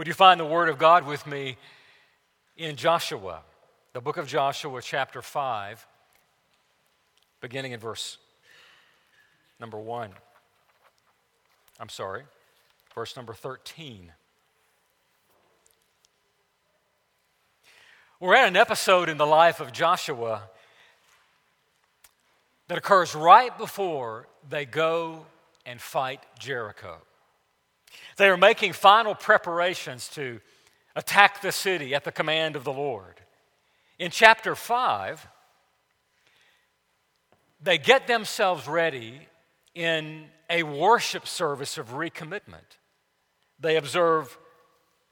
Would you find the Word of God with me in Joshua, the book of Joshua, chapter 5, beginning in verse number 1. I'm sorry, verse number 13. We're at an episode in the life of Joshua that occurs right before they go and fight Jericho. They are making final preparations to attack the city at the command of the Lord. In chapter 5, they get themselves ready in a worship service of recommitment. They observe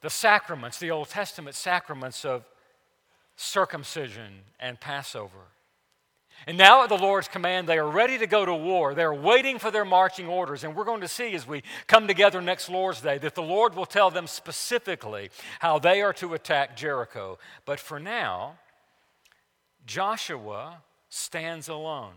the sacraments, the Old Testament sacraments of circumcision and Passover. And now, at the Lord's command, they are ready to go to war. They're waiting for their marching orders. And we're going to see as we come together next Lord's Day that the Lord will tell them specifically how they are to attack Jericho. But for now, Joshua stands alone.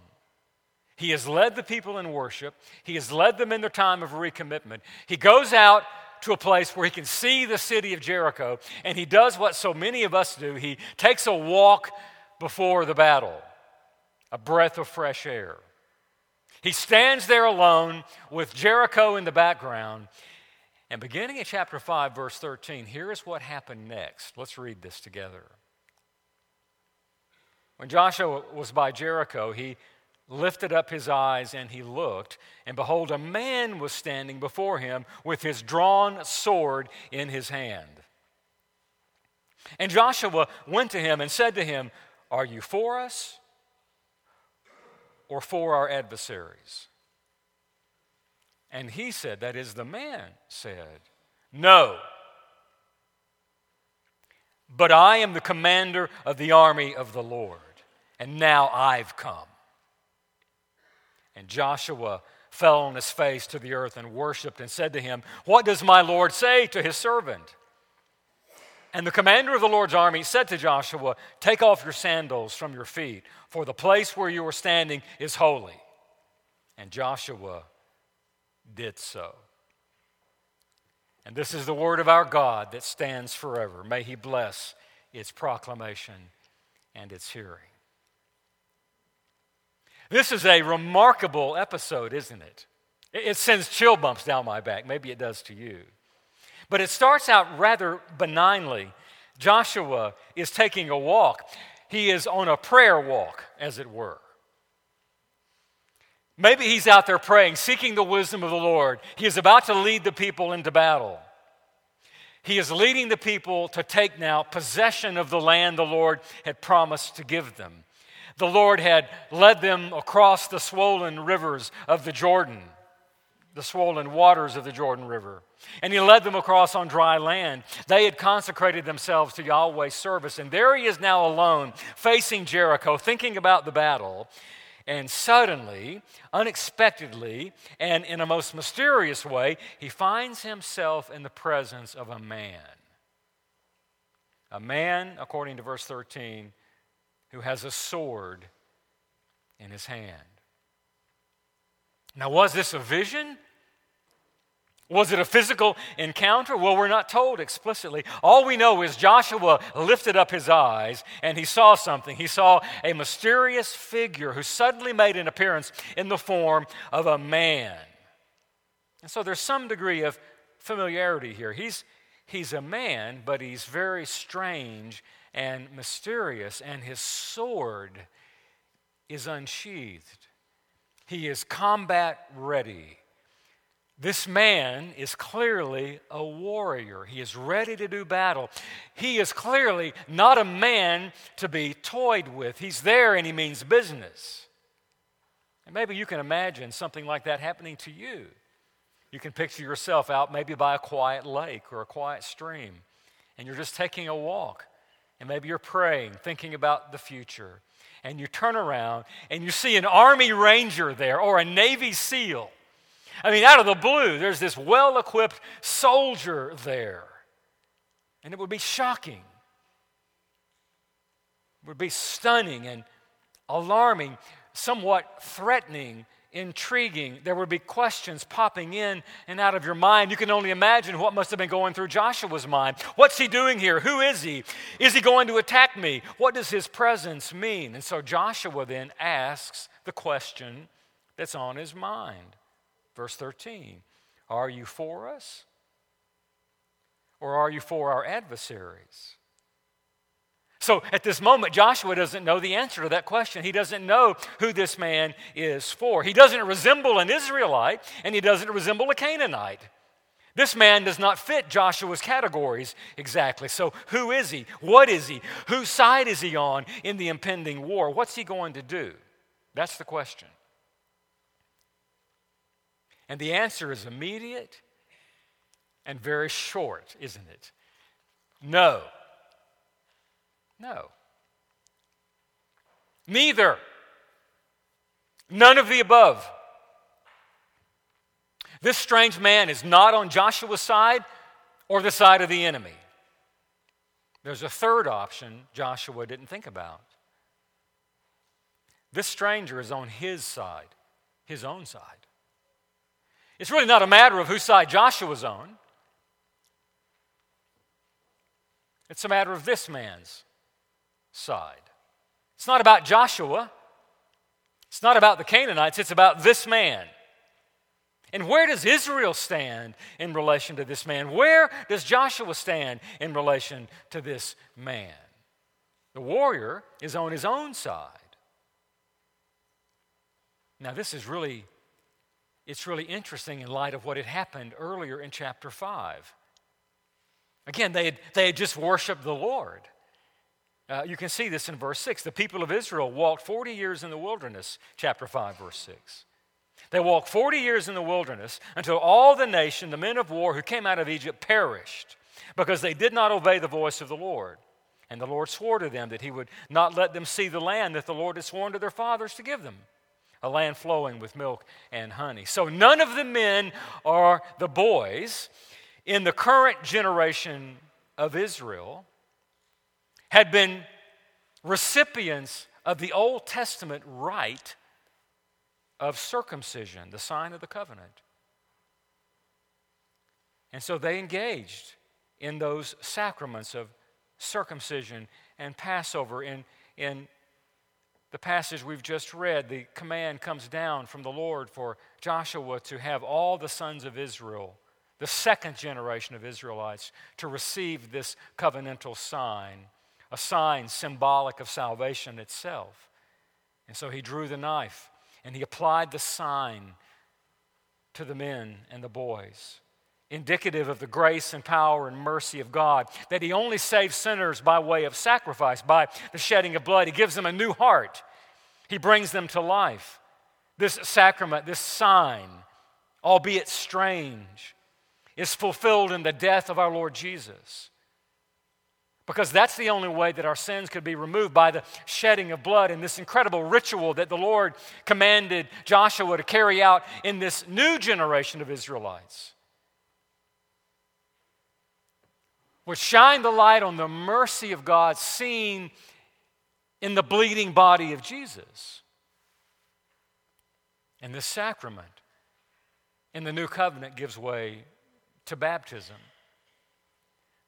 He has led the people in worship, he has led them in their time of recommitment. He goes out to a place where he can see the city of Jericho, and he does what so many of us do he takes a walk before the battle, a breath of fresh air. He stands there alone with Jericho in the background. And beginning in chapter 5, verse 13, here is what happened next. Let's read this together. When Joshua was by Jericho, he lifted up his eyes and he looked, and behold, a man was standing before him with his drawn sword in his hand. And Joshua went to him and said to him, Are you for us or for our adversaries? And he said, That is, the man said, No. But I am the commander of the army of the Lord and now I've come. And Joshua fell on his face to the earth and worshiped and said to him, What does my Lord say to his servant? And the commander of the Lord's army said to Joshua, Take off your sandals from your feet, for the place where you are standing is holy. And Joshua did so. And this is the word of our God that stands forever. May he bless its proclamation and its hearing. This is a remarkable episode, isn't it? It sends chill bumps down my back. Maybe it does to you. But it starts out rather benignly. Joshua is taking a walk, he is on a prayer walk, as it were. Maybe he's out there praying, seeking the wisdom of the Lord. He is about to lead the people into battle. He is leading the people to take now possession of the land the Lord had promised to give them. The Lord had led them across the swollen rivers of the Jordan, the swollen waters of the Jordan River. And He led them across on dry land. They had consecrated themselves to Yahweh's service. And there He is now alone, facing Jericho, thinking about the battle. And suddenly, unexpectedly, and in a most mysterious way, he finds himself in the presence of a man. A man, according to verse 13, who has a sword in his hand. Now, was this a vision? Was it a physical encounter? Well, we're not told explicitly. All we know is Joshua lifted up his eyes and he saw something. He saw a mysterious figure who suddenly made an appearance in the form of a man. And so there's some degree of familiarity here. He's, he's a man, but he's very strange and mysterious, and his sword is unsheathed. He is combat ready. This man is clearly a warrior. He is ready to do battle. He is clearly not a man to be toyed with. He's there and he means business. And maybe you can imagine something like that happening to you. You can picture yourself out maybe by a quiet lake or a quiet stream, and you're just taking a walk and maybe you're praying, thinking about the future, and you turn around and you see an Army Ranger there or a Navy SEAL. I mean, out of the blue, there's this well equipped soldier there. And it would be shocking, it would be stunning and alarming, somewhat threatening intriguing. There would be questions popping in and out of your mind. You can only imagine what must have been going through Joshua's mind. What's he doing here? Who is he? Is he going to attack me? What does his presence mean? And so Joshua then asks the question that's on his mind. Verse 13 Are you for us? Or are you for our adversaries? So at this moment, Joshua doesn't know the answer to that question. He doesn't know who this man is for. He doesn't resemble an Israelite, and he doesn't resemble a Canaanite. This man does not fit Joshua's categories exactly. So, who is he? What is he? Whose side is he on in the impending war? What's he going to do? That's the question. And the answer is immediate and very short, isn't it? No. No. Neither. None of the above. This strange man is not on Joshua's side or the side of the enemy. There's a third option Joshua didn't think about. This stranger is on his side, his own side. It's really not a matter of whose side Joshua's on, it's a matter of this man's side. It's not about Joshua. It's not about the Canaanites. It's about this man. And where does Israel stand in relation to this man? Where does Joshua stand in relation to this man? The warrior is on his own side. Now, this is really, it's really interesting in light of what had happened earlier in chapter 5. Again, they had, they had just worshiped the Lord. Uh, you can see this in verse 6. The people of Israel walked 40 years in the wilderness, chapter 5, verse 6. They walked 40 years in the wilderness until all the nation, the men of war who came out of Egypt, perished because they did not obey the voice of the Lord. And the Lord swore to them that he would not let them see the land that the Lord had sworn to their fathers to give them, a land flowing with milk and honey. So none of the men or the boys in the current generation of Israel had been recipients of the Old Testament rite of circumcision, the sign of the covenant. And so they engaged in those sacraments of circumcision and Passover. In, in the passage we've just read, the command comes down from the Lord for Joshua to have all the sons of Israel, the second generation of Israelites, to receive this covenantal sign a sign symbolic of salvation itself. And so he drew the knife and he applied the sign to the men and the boys, indicative of the grace and power and mercy of God, that he only saves sinners by way of sacrifice, by the shedding of blood. He gives them a new heart, he brings them to life. This sacrament, this sign, albeit strange, is fulfilled in the death of our Lord Jesus. Because that's the only way that our sins could be removed by the shedding of blood and this incredible ritual that the Lord commanded Joshua to carry out in this new generation of Israelites. Would shine the light on the mercy of God seen in the bleeding body of Jesus. And this sacrament in the new covenant gives way to baptism.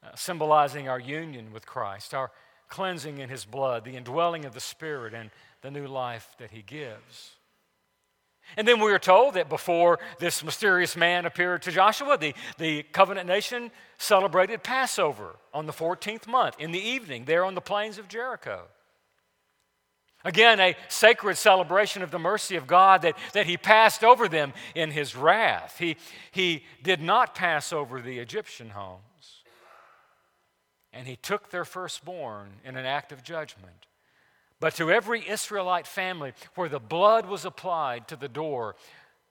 Uh, symbolizing our union with Christ, our cleansing in His blood, the indwelling of the Spirit, and the new life that He gives. And then we are told that before this mysterious man appeared to Joshua, the, the covenant nation celebrated Passover on the 14th month in the evening there on the plains of Jericho. Again, a sacred celebration of the mercy of God that, that He passed over them in His wrath. He, he did not pass over the Egyptian home and he took their firstborn in an act of judgment. But to every Israelite family where the blood was applied to the door,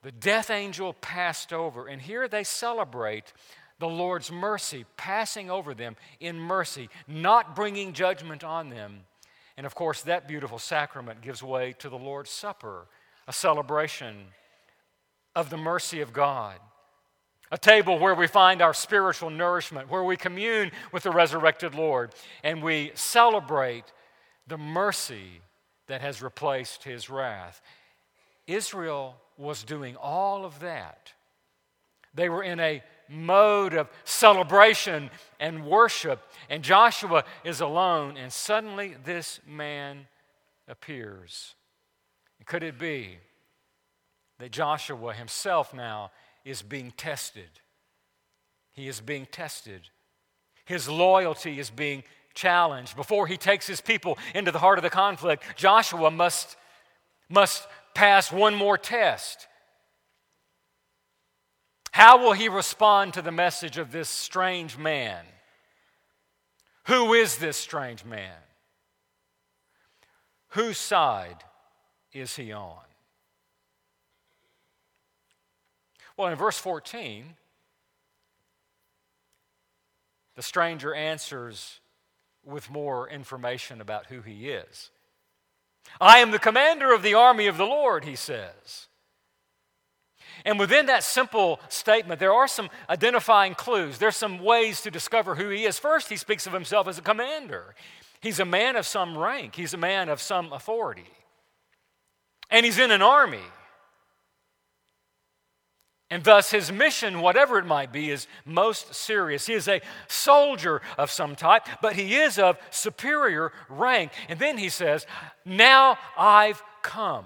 the death angel passed over. And here they celebrate the Lord's mercy, passing over them in mercy, not bringing judgment on them. And of course, that beautiful sacrament gives way to the Lord's Supper, a celebration of the mercy of God a table where we find our spiritual nourishment, where we commune with the resurrected Lord, and we celebrate the mercy that has replaced his wrath. Israel was doing all of that. They were in a mode of celebration and worship, and Joshua is alone, and suddenly this man appears. Could it be that Joshua himself now is being tested? He is being tested. His loyalty is being challenged. Before he takes his people into the heart of the conflict, Joshua must, must pass one more test. How will he respond to the message of this strange man? Who is this strange man? Whose side is he on? Well, in verse 14, the stranger answers with more information about who he is. I am the commander of the army of the Lord, he says. And within that simple statement, there are some identifying clues. There's some ways to discover who he is. First, he speaks of himself as a commander. He's a man of some rank, he's a man of some authority. And he's in an army. And thus, his mission, whatever it might be, is most serious. He is a soldier of some type, but he is of superior rank. And then he says, Now I've come.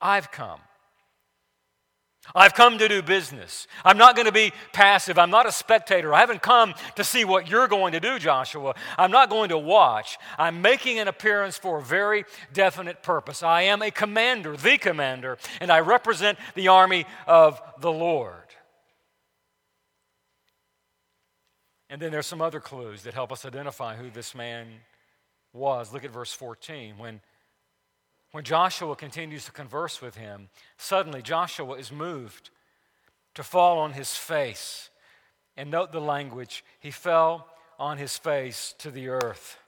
I've come. I've come to do business. I'm not going to be passive. I'm not a spectator. I haven't come to see what you're going to do, Joshua. I'm not going to watch. I'm making an appearance for a very definite purpose. I am a commander, the commander, and I represent the army of the Lord. And then there's some other clues that help us identify who this man was. Look at verse 14. When when Joshua continues to converse with him, suddenly Joshua is moved to fall on his face. And note the language he fell on his face to the earth.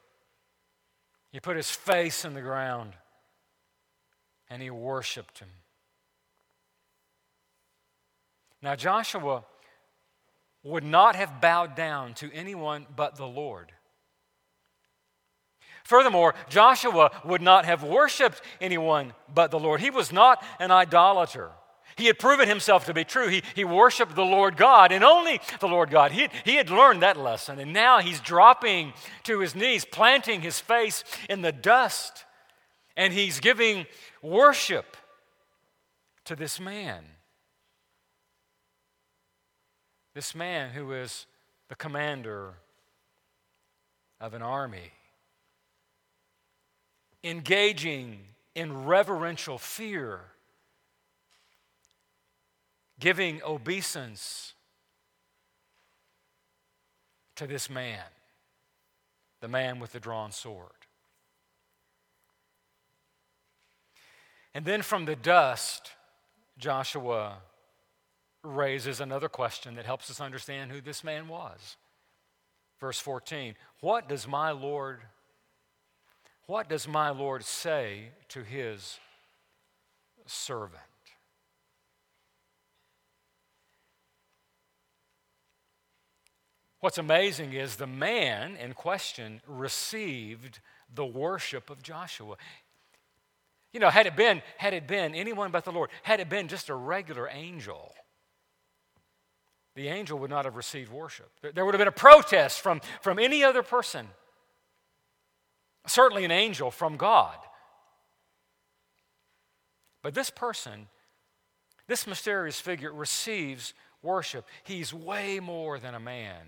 He put his face in the ground and he worshiped him. Now, Joshua would not have bowed down to anyone but the Lord. Furthermore, Joshua would not have worshiped anyone but the Lord. He was not an idolater. He had proven himself to be true. He, he worshiped the Lord God and only the Lord God. He, he had learned that lesson, and now he's dropping to his knees, planting his face in the dust, and he's giving worship to this man. This man who is the commander of an army engaging in reverential fear, giving obeisance to this man, the man with the drawn sword. And then from the dust, Joshua raises another question that helps us understand who this man was. Verse 14 What does my Lord what does my Lord say to his servant? What's amazing is the man in question received the worship of Joshua. You know, had it been, had it been anyone but the Lord, had it been just a regular angel, the angel would not have received worship. There would have been a protest from, from any other person certainly an angel from God. But this person, this mysterious figure, receives worship. He's way more than a man,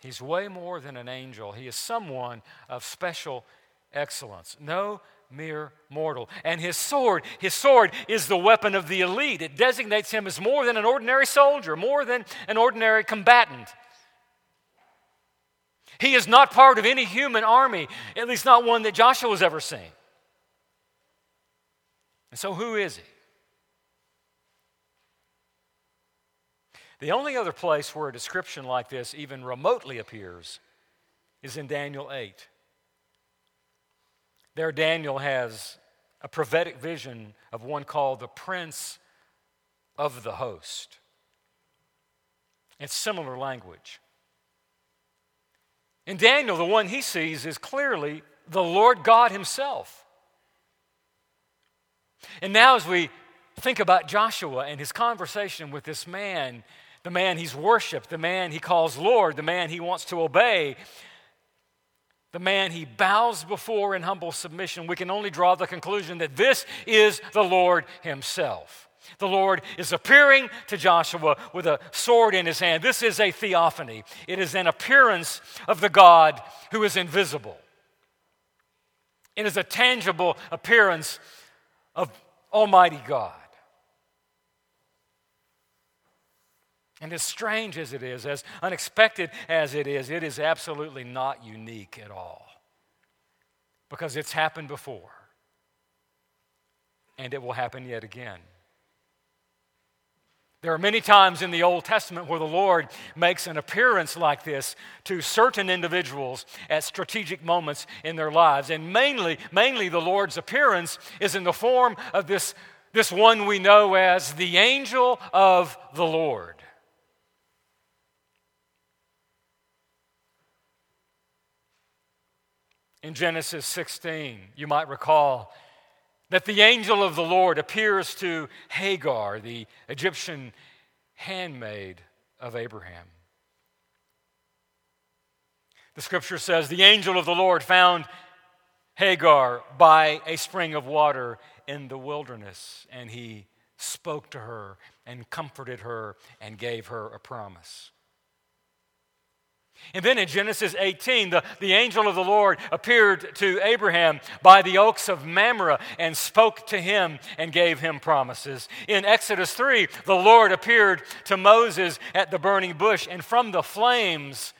he's way more than an angel. He is someone of special excellence. No mere mortal. And his sword, his sword is the weapon of the elite. It designates him as more than an ordinary soldier, more than an ordinary combatant. He is not part of any human army, at least not one that Joshua has ever seen. And so, who is he? The only other place where a description like this even remotely appears is in Daniel 8. There, Daniel has a prophetic vision of one called the Prince of the Host. It's similar language. In Daniel, the one he sees is clearly the Lord God Himself. And now, as we think about Joshua and his conversation with this man, the man he's worshiped, the man he calls Lord, the man he wants to obey, the man he bows before in humble submission, we can only draw the conclusion that this is the Lord himself. The Lord is appearing to Joshua with a sword in his hand. This is a theophany, it is an appearance of the God who is invisible. It is a tangible appearance of Almighty God. And as strange as it is, as unexpected as it is, it is absolutely not unique at all. Because it's happened before. And it will happen yet again. There are many times in the Old Testament where the Lord makes an appearance like this to certain individuals at strategic moments in their lives. And mainly, mainly the Lord's appearance is in the form of this, this one we know as the angel of the Lord. In Genesis 16, you might recall that the angel of the Lord appears to Hagar, the Egyptian handmaid of Abraham. The scripture says the angel of the Lord found Hagar by a spring of water in the wilderness, and he spoke to her and comforted her and gave her a promise. And then in Genesis 18, the, the angel of the Lord appeared to Abraham by the oaks of Mamre and spoke to him and gave him promises. In Exodus 3, the Lord appeared to Moses at the burning bush and from the flames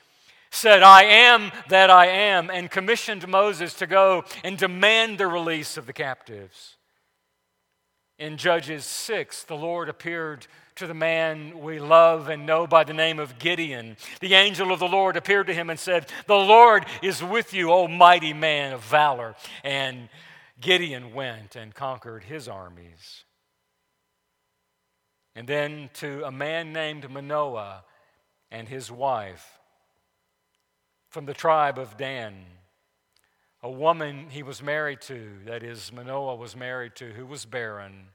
said, I am that I am, and commissioned Moses to go and demand the release of the captives. In Judges 6, the Lord appeared to the man we love and know by the name of Gideon. The angel of the Lord appeared to him and said, The Lord is with you, O mighty man of valor. And Gideon went and conquered his armies. And then to a man named Manoah and his wife from the tribe of Dan, a woman he was married to, that is, Manoah was married to, who was barren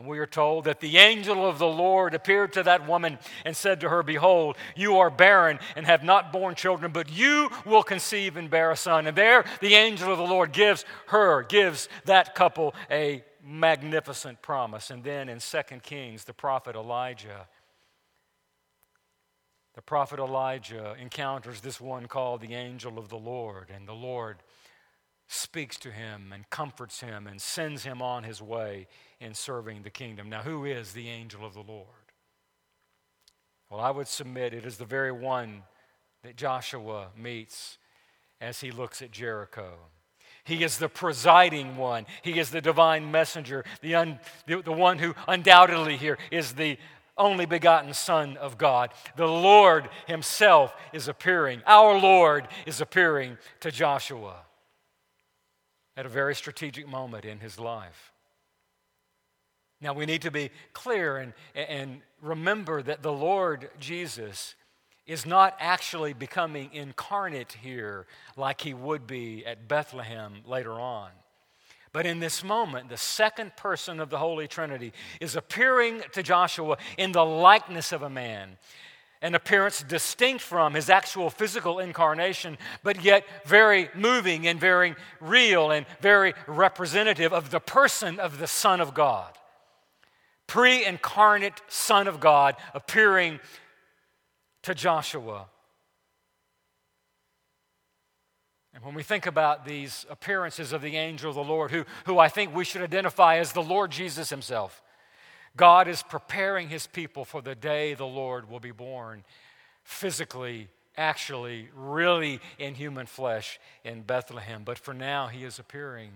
and we are told that the angel of the Lord appeared to that woman and said to her, Behold, you are barren and have not borne children, but you will conceive and bear a son. And there the angel of the Lord gives her, gives that couple a magnificent promise. And then in 2 Kings, the prophet Elijah, the prophet Elijah encounters this one called the angel of the Lord, and the Lord speaks to him and comforts him and sends him on his way in serving the kingdom. Now, who is the angel of the Lord? Well, I would submit it is the very one that Joshua meets as he looks at Jericho. He is the presiding one. He is the divine messenger, the, un, the, the one who undoubtedly here is the only begotten Son of God. The Lord Himself is appearing. Our Lord is appearing to Joshua at a very strategic moment in his life. Now, we need to be clear and, and remember that the Lord Jesus is not actually becoming incarnate here like he would be at Bethlehem later on. But in this moment, the second person of the Holy Trinity is appearing to Joshua in the likeness of a man an appearance distinct from his actual physical incarnation, but yet very moving and very real and very representative of the person of the Son of God. Pre incarnate Son of God appearing to Joshua. And when we think about these appearances of the angel of the Lord, who, who I think we should identify as the Lord Jesus himself, God is preparing his people for the day the Lord will be born physically, actually, really in human flesh in Bethlehem. But for now, he is appearing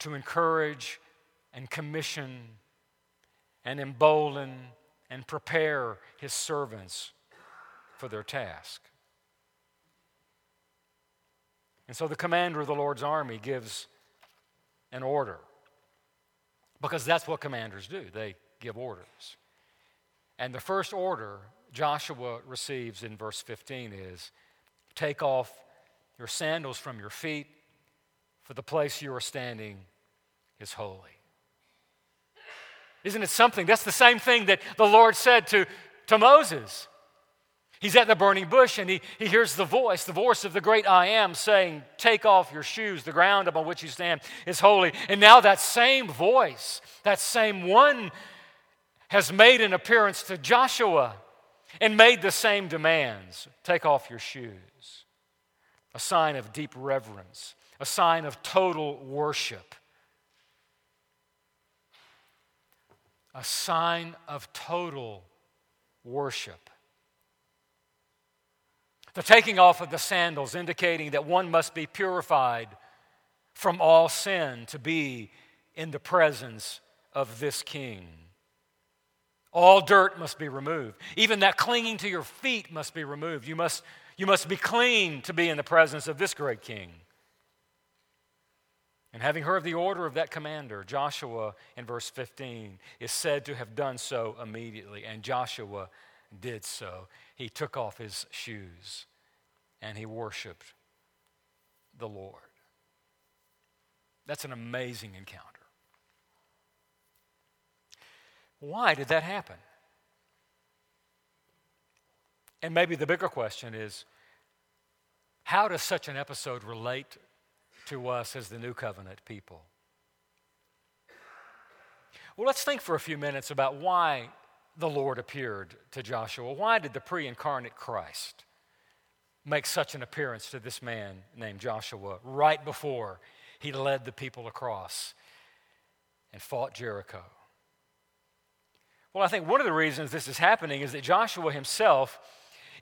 to encourage and commission and embolden and prepare his servants for their task. And so the commander of the Lord's army gives an order because that's what commanders do, they give orders. And the first order Joshua receives in verse 15 is take off your sandals from your feet, for the place you are standing is holy. Isn't it something? That's the same thing that the Lord said to, to Moses. He's at the burning bush and he, he hears the voice, the voice of the great I am saying, Take off your shoes. The ground upon which you stand is holy. And now that same voice, that same one, has made an appearance to Joshua and made the same demands Take off your shoes. A sign of deep reverence, a sign of total worship. A sign of total worship. The taking off of the sandals, indicating that one must be purified from all sin to be in the presence of this king. All dirt must be removed. Even that clinging to your feet must be removed. You must, you must be clean to be in the presence of this great king. And having heard the order of that commander, Joshua in verse 15 is said to have done so immediately. And Joshua did so. He took off his shoes and he worshiped the Lord. That's an amazing encounter. Why did that happen? And maybe the bigger question is how does such an episode relate to us as the new covenant people? Well, let's think for a few minutes about why the Lord appeared to Joshua. Why did the pre incarnate Christ make such an appearance to this man named Joshua right before he led the people across and fought Jericho? Well, I think one of the reasons this is happening is that Joshua himself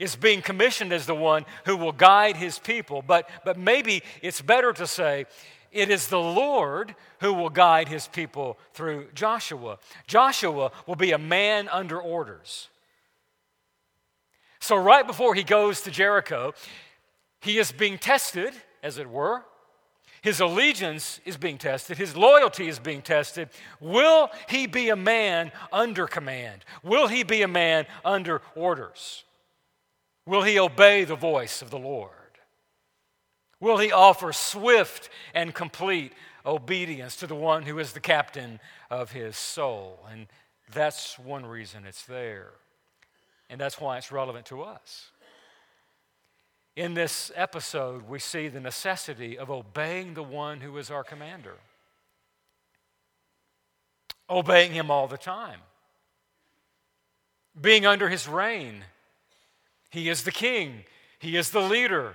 is being commissioned as the one who will guide his people. But, but maybe it's better to say it is the Lord who will guide his people through Joshua. Joshua will be a man under orders. So, right before he goes to Jericho, he is being tested, as it were. His allegiance is being tested. His loyalty is being tested. Will he be a man under command? Will he be a man under orders? Will he obey the voice of the Lord? Will he offer swift and complete obedience to the one who is the captain of his soul? And that's one reason it's there. And that's why it's relevant to us. In this episode, we see the necessity of obeying the one who is our commander, obeying him all the time, being under his reign. He is the king, he is the leader,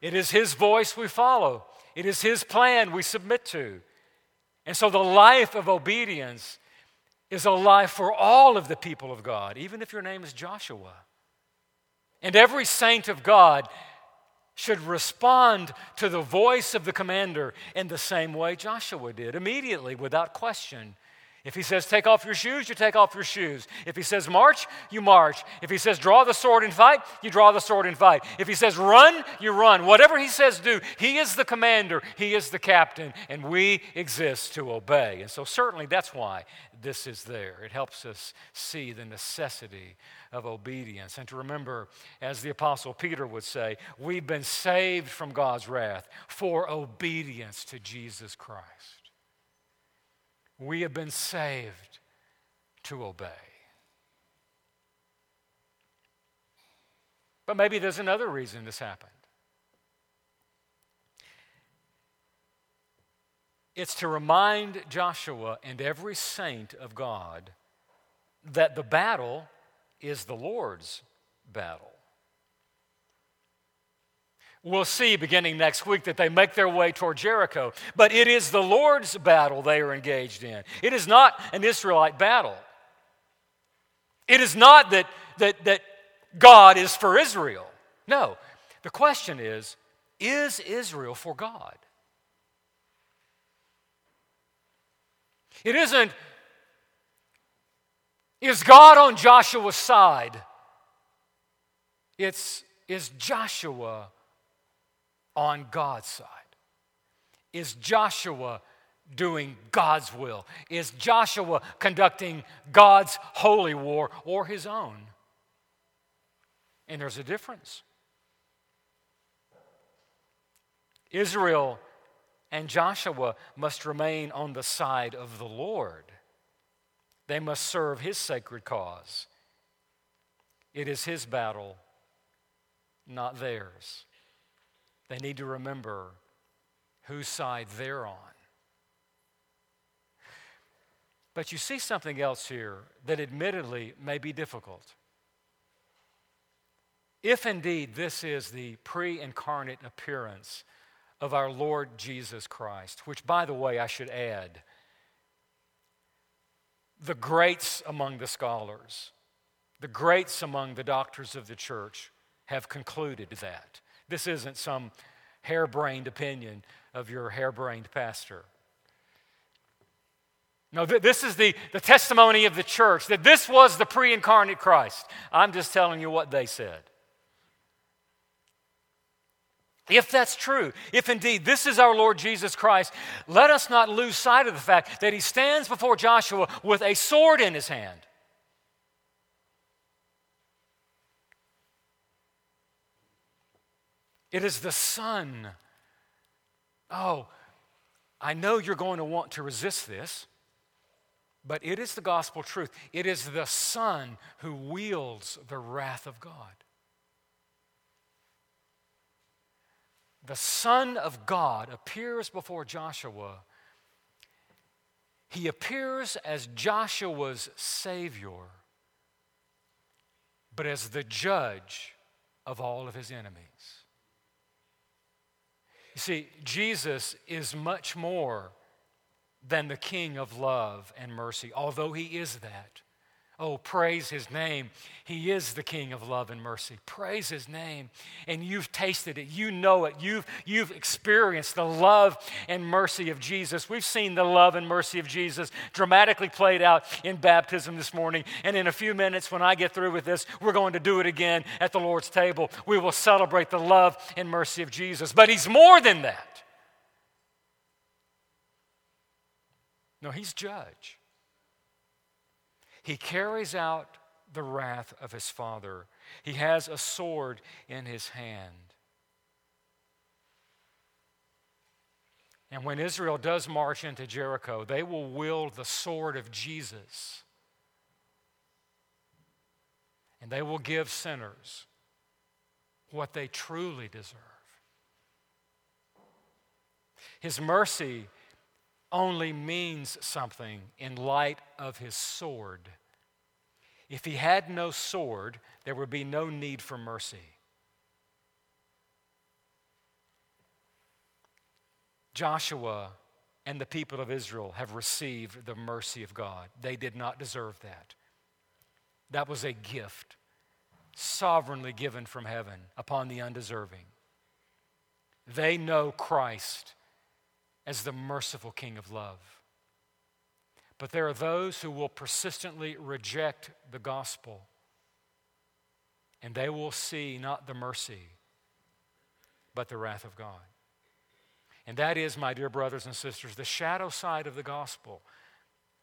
it is His voice we follow, it is His plan we submit to. And so the life of obedience is a life for all of the people of God, even if your name is Joshua. And every saint of God should respond to the voice of the commander in the same way Joshua did, immediately, without question. If he says, take off your shoes, you take off your shoes. If he says, march, you march. If he says, draw the sword and fight, you draw the sword and fight. If he says, run, you run. Whatever he says, do. He is the commander, he is the captain, and we exist to obey. And so, certainly, that's why this is there. It helps us see the necessity of obedience and to remember, as the Apostle Peter would say, we've been saved from God's wrath for obedience to Jesus Christ. We have been saved to obey. But maybe there's another reason this happened. It's to remind Joshua and every saint of God that the battle is the Lord's battle. We'll see beginning next week that they make their way toward Jericho. But it is the Lord's battle they are engaged in. It is not an Israelite battle. It is not that, that, that God is for Israel. No. The question is is Israel for God? It isn't, is God on Joshua's side? It's, is Joshua on God's side? Is Joshua doing God's will? Is Joshua conducting God's holy war or his own? And there's a difference. Israel and Joshua must remain on the side of the Lord. They must serve his sacred cause. It is his battle, not theirs. They need to remember whose side they're on. But you see something else here that admittedly may be difficult. If indeed this is the pre incarnate appearance of our Lord Jesus Christ, which, by the way, I should add, the greats among the scholars, the greats among the doctors of the church have concluded that. This isn't some harebrained opinion of your harebrained pastor. No, th- this is the, the testimony of the church that this was the pre incarnate Christ. I'm just telling you what they said. If that's true, if indeed this is our Lord Jesus Christ, let us not lose sight of the fact that he stands before Joshua with a sword in his hand. It is the Son. Oh, I know you're going to want to resist this, but it is the gospel truth. It is the Son who wields the wrath of God. The Son of God appears before Joshua. He appears as Joshua's Savior, but as the judge of all of his enemies. You see, Jesus is much more than the King of love and mercy, although he is that. Oh, praise his name. He is the King of love and mercy. Praise his name. And you've tasted it. You know it. You've, you've experienced the love and mercy of Jesus. We've seen the love and mercy of Jesus dramatically played out in baptism this morning. And in a few minutes, when I get through with this, we're going to do it again at the Lord's table. We will celebrate the love and mercy of Jesus. But he's more than that. No, he's judge. He carries out the wrath of his father. He has a sword in his hand. And when Israel does march into Jericho, they will wield the sword of Jesus. And they will give sinners what they truly deserve. His mercy only means something in light of his sword. If he had no sword, there would be no need for mercy. Joshua and the people of Israel have received the mercy of God. They did not deserve that. That was a gift, sovereignly given from heaven upon the undeserving. They know Christ as the merciful King of love. But there are those who will persistently reject the gospel, and they will see not the mercy, but the wrath of God. And that is, my dear brothers and sisters, the shadow side of the gospel.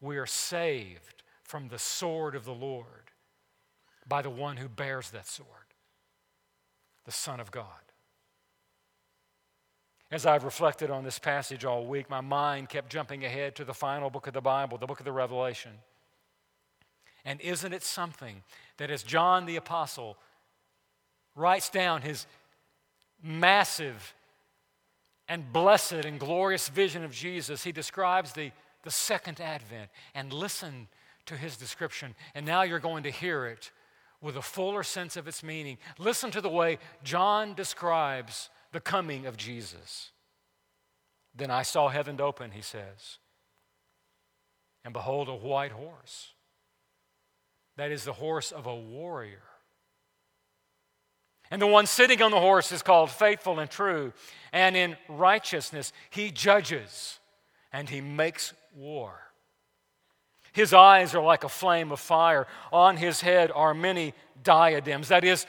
We are saved from the sword of the Lord by the one who bears that sword, the Son of God. As I've reflected on this passage all week, my mind kept jumping ahead to the final book of the Bible, the book of the Revelation. And isn't it something that as John the Apostle writes down his massive and blessed and glorious vision of Jesus, he describes the, the second advent. And listen to his description. And now you're going to hear it with a fuller sense of its meaning. Listen to the way John describes the coming of Jesus. Then I saw heaven open, he says, and behold, a white horse. That is the horse of a warrior. And the one sitting on the horse is called faithful and true, and in righteousness he judges and he makes war. His eyes are like a flame of fire. On his head are many diadems. That is,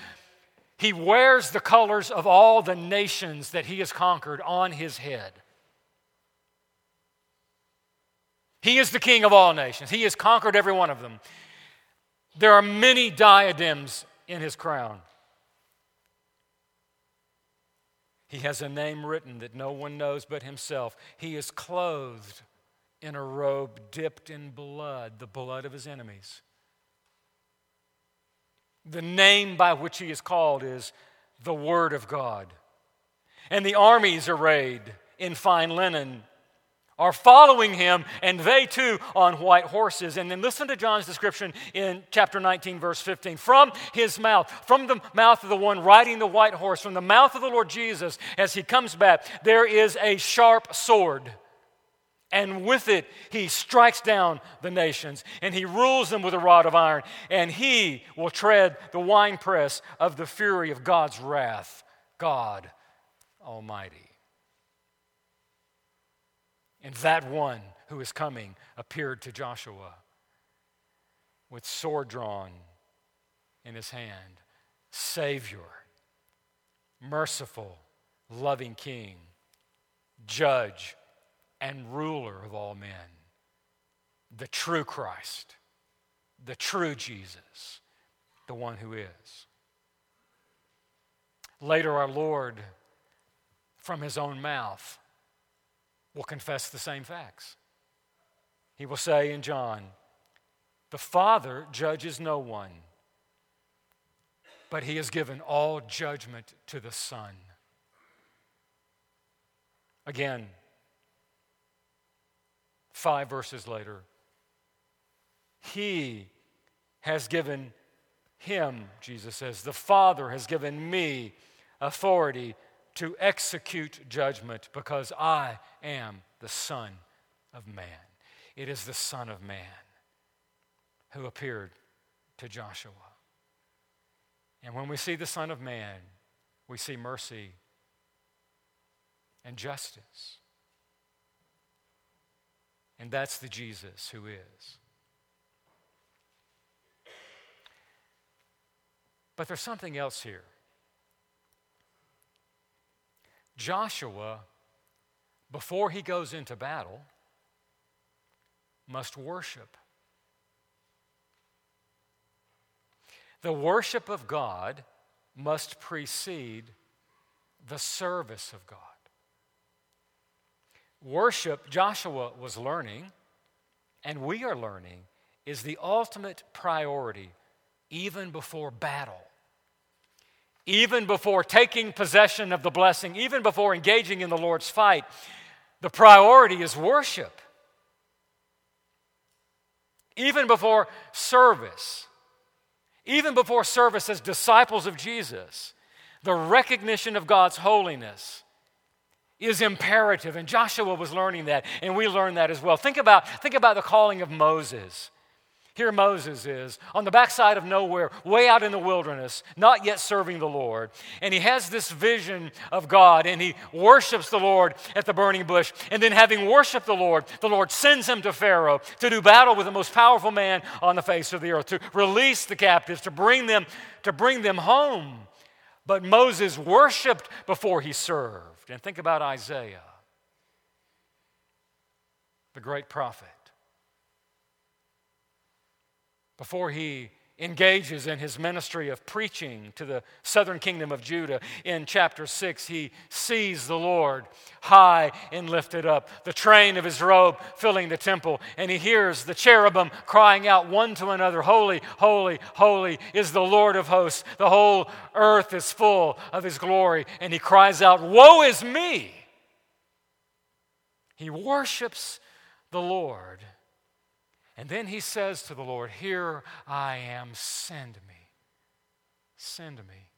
he wears the colors of all the nations that he has conquered on his head. He is the king of all nations, he has conquered every one of them. There are many diadems in his crown. He has a name written that no one knows but himself. He is clothed in a robe dipped in blood, the blood of his enemies. The name by which he is called is the Word of God. And the armies arrayed in fine linen are following him, and they too on white horses. And then listen to John's description in chapter 19, verse 15. From his mouth, from the mouth of the one riding the white horse, from the mouth of the Lord Jesus, as he comes back, there is a sharp sword. And with it, he strikes down the nations, and he rules them with a rod of iron, and he will tread the winepress of the fury of God's wrath, God Almighty. And that one who is coming appeared to Joshua with sword drawn in his hand. Savior, merciful, loving King, judge, and ruler of all men. The true Christ, the true Jesus, the one who is. Later, our Lord, from his own mouth, will confess the same facts. He will say in John, The Father judges no one, but he has given all judgment to the Son. Again, five verses later, He has given him, Jesus says, the Father has given me authority to execute judgment because I am the Son of Man. It is the Son of Man who appeared to Joshua. And when we see the Son of Man, we see mercy and justice. And that's the Jesus who is. But there's something else here. Joshua, before he goes into battle, must worship. The worship of God must precede the service of God. Worship, Joshua was learning, and we are learning, is the ultimate priority even before battle even before taking possession of the blessing, even before engaging in the Lord's fight, the priority is worship. Even before service, even before service as disciples of Jesus, the recognition of God's holiness is imperative. And Joshua was learning that, and we learn that as well. Think about, think about the calling of Moses. Here Moses is on the backside of nowhere, way out in the wilderness, not yet serving the Lord. And he has this vision of God and he worships the Lord at the burning bush. And then, having worshiped the Lord, the Lord sends him to Pharaoh to do battle with the most powerful man on the face of the earth, to release the captives, to bring them, to bring them home. But Moses worshiped before he served. And think about Isaiah, the great prophet before he engages in his ministry of preaching to the southern kingdom of Judah. In chapter 6, he sees the Lord high and lifted up, the train of his robe filling the temple, and he hears the cherubim crying out one to another Holy, holy, holy is the Lord of hosts. The whole earth is full of his glory. And he cries out, Woe is me! He worships the Lord and then he says to the Lord, Here I am, send me. Send me.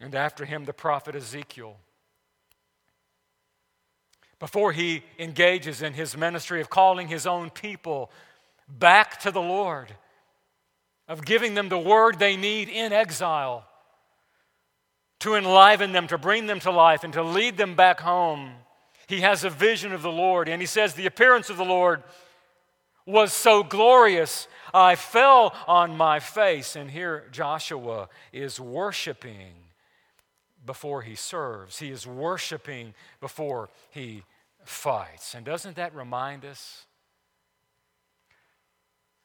And after him, the prophet Ezekiel. Before he engages in his ministry of calling his own people back to the Lord, of giving them the word they need in exile, to enliven them, to bring them to life, and to lead them back home he has a vision of the Lord. And he says, The appearance of the Lord was so glorious, I fell on my face. And here Joshua is worshiping before he serves, he is worshiping before he fights. And doesn't that remind us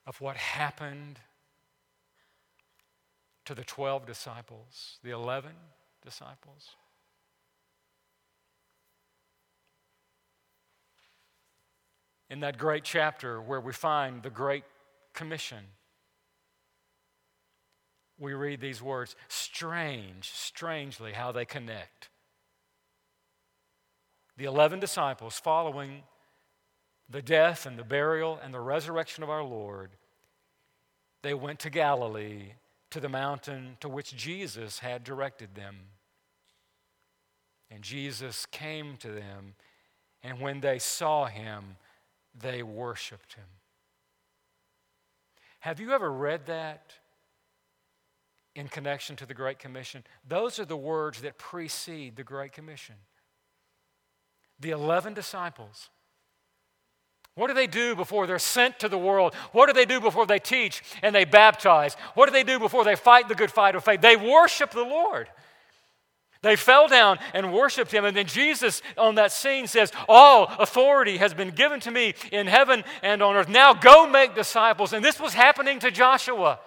of what happened to the 12 disciples, the 11 disciples? In that great chapter where we find the Great Commission, we read these words strange, strangely, how they connect. The 11 disciples, following the death and the burial and the resurrection of our Lord, they went to Galilee, to the mountain to which Jesus had directed them. And Jesus came to them, and when they saw him, they worshiped him. Have you ever read that in connection to the Great Commission? Those are the words that precede the Great Commission. The 11 disciples. What do they do before they're sent to the world? What do they do before they teach and they baptize? What do they do before they fight the good fight of faith? They worship the Lord. They fell down and worshiped him. And then Jesus on that scene says, All authority has been given to me in heaven and on earth. Now go make disciples. And this was happening to Joshua.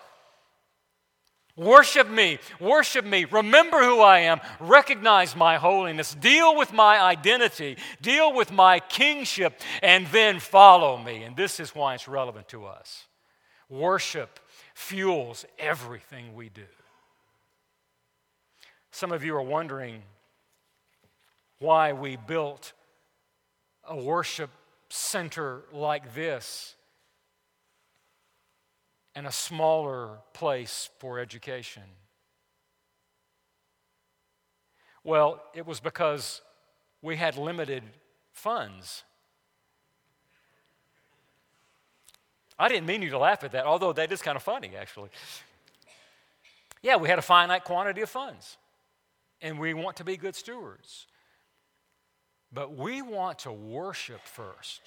Worship me, worship me, remember who I am, recognize my holiness, deal with my identity, deal with my kingship, and then follow me. And this is why it's relevant to us. Worship fuels everything we do. Some of you are wondering why we built a worship center like this and a smaller place for education. Well, it was because we had limited funds. I didn't mean you to laugh at that, although that is kind of funny, actually. Yeah, we had a finite quantity of funds and we want to be good stewards. But we want to worship first.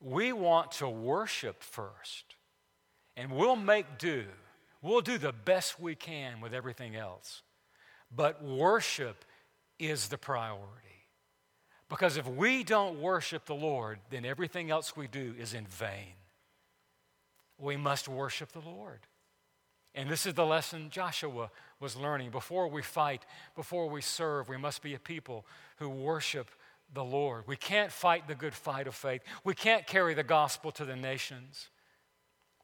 We want to worship first. And we'll make do. We'll do the best we can with everything else. But worship is the priority. Because if we don't worship the Lord, then everything else we do is in vain. We must worship the Lord. And this is the lesson Joshua was learning. Before we fight, before we serve, we must be a people who worship the Lord. We can't fight the good fight of faith. We can't carry the gospel to the nations.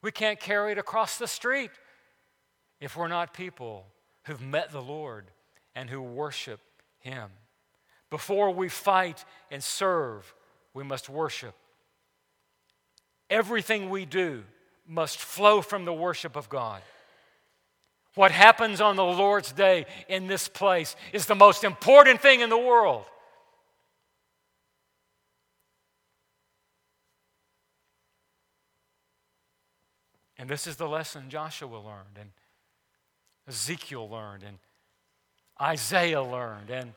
We can't carry it across the street if we're not people who've met the Lord and who worship Him. Before we fight and serve, we must worship. Everything we do must flow from the worship of God. What happens on the Lord's day in this place is the most important thing in the world. And this is the lesson Joshua learned, and Ezekiel learned, and Isaiah learned, and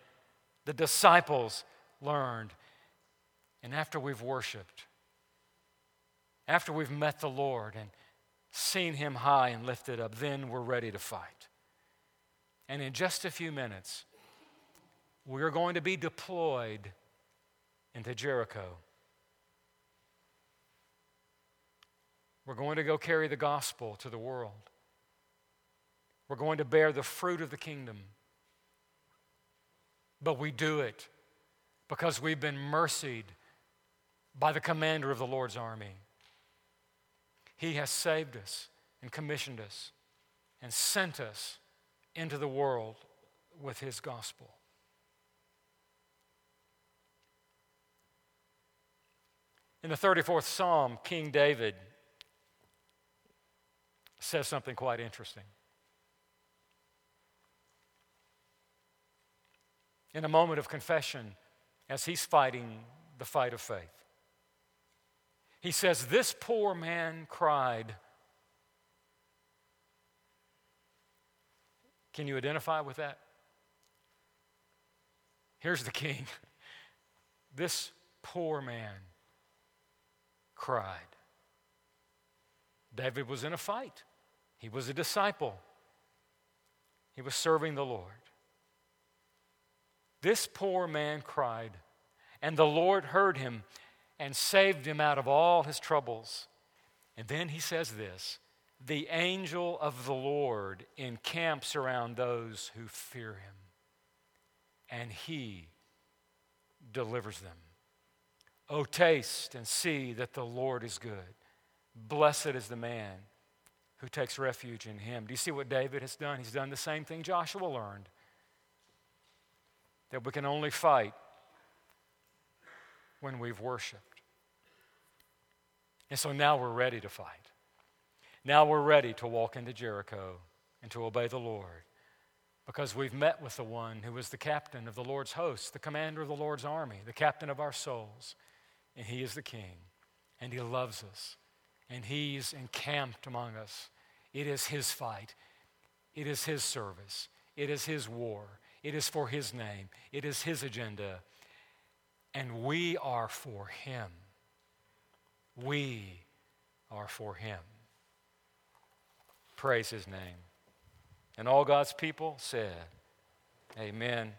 the disciples learned. And after we've worshiped, after we've met the Lord and seen him high and lifted up, then we're ready to fight. And in just a few minutes, we're going to be deployed into Jericho. We're going to go carry the gospel to the world. We're going to bear the fruit of the kingdom. But we do it because we've been mercied by the commander of the Lord's army. He has saved us and commissioned us and sent us into the world with His gospel. In the 34th Psalm, King David says something quite interesting. In a moment of confession, as he's fighting the fight of faith, he says, This poor man cried. Can you identify with that? Here's the king. This poor man cried. David was in a fight, he was a disciple, he was serving the Lord. This poor man cried, and the Lord heard him and saved him out of all his troubles. And then he says this The angel of the Lord encamps around those who fear him, and he delivers them. Oh, taste and see that the Lord is good. Blessed is the man who takes refuge in him. Do you see what David has done? He's done the same thing Joshua learned that we can only fight when we've worshiped. And so now we're ready to fight. Now we're ready to walk into Jericho and to obey the Lord because we've met with the one who is the captain of the Lord's host, the commander of the Lord's army, the captain of our souls. And he is the king, and he loves us, and he's encamped among us. It is his fight, it is his service, it is his war, it is for his name, it is his agenda, and we are for him. We are for him. Praise his name. And all God's people said, Amen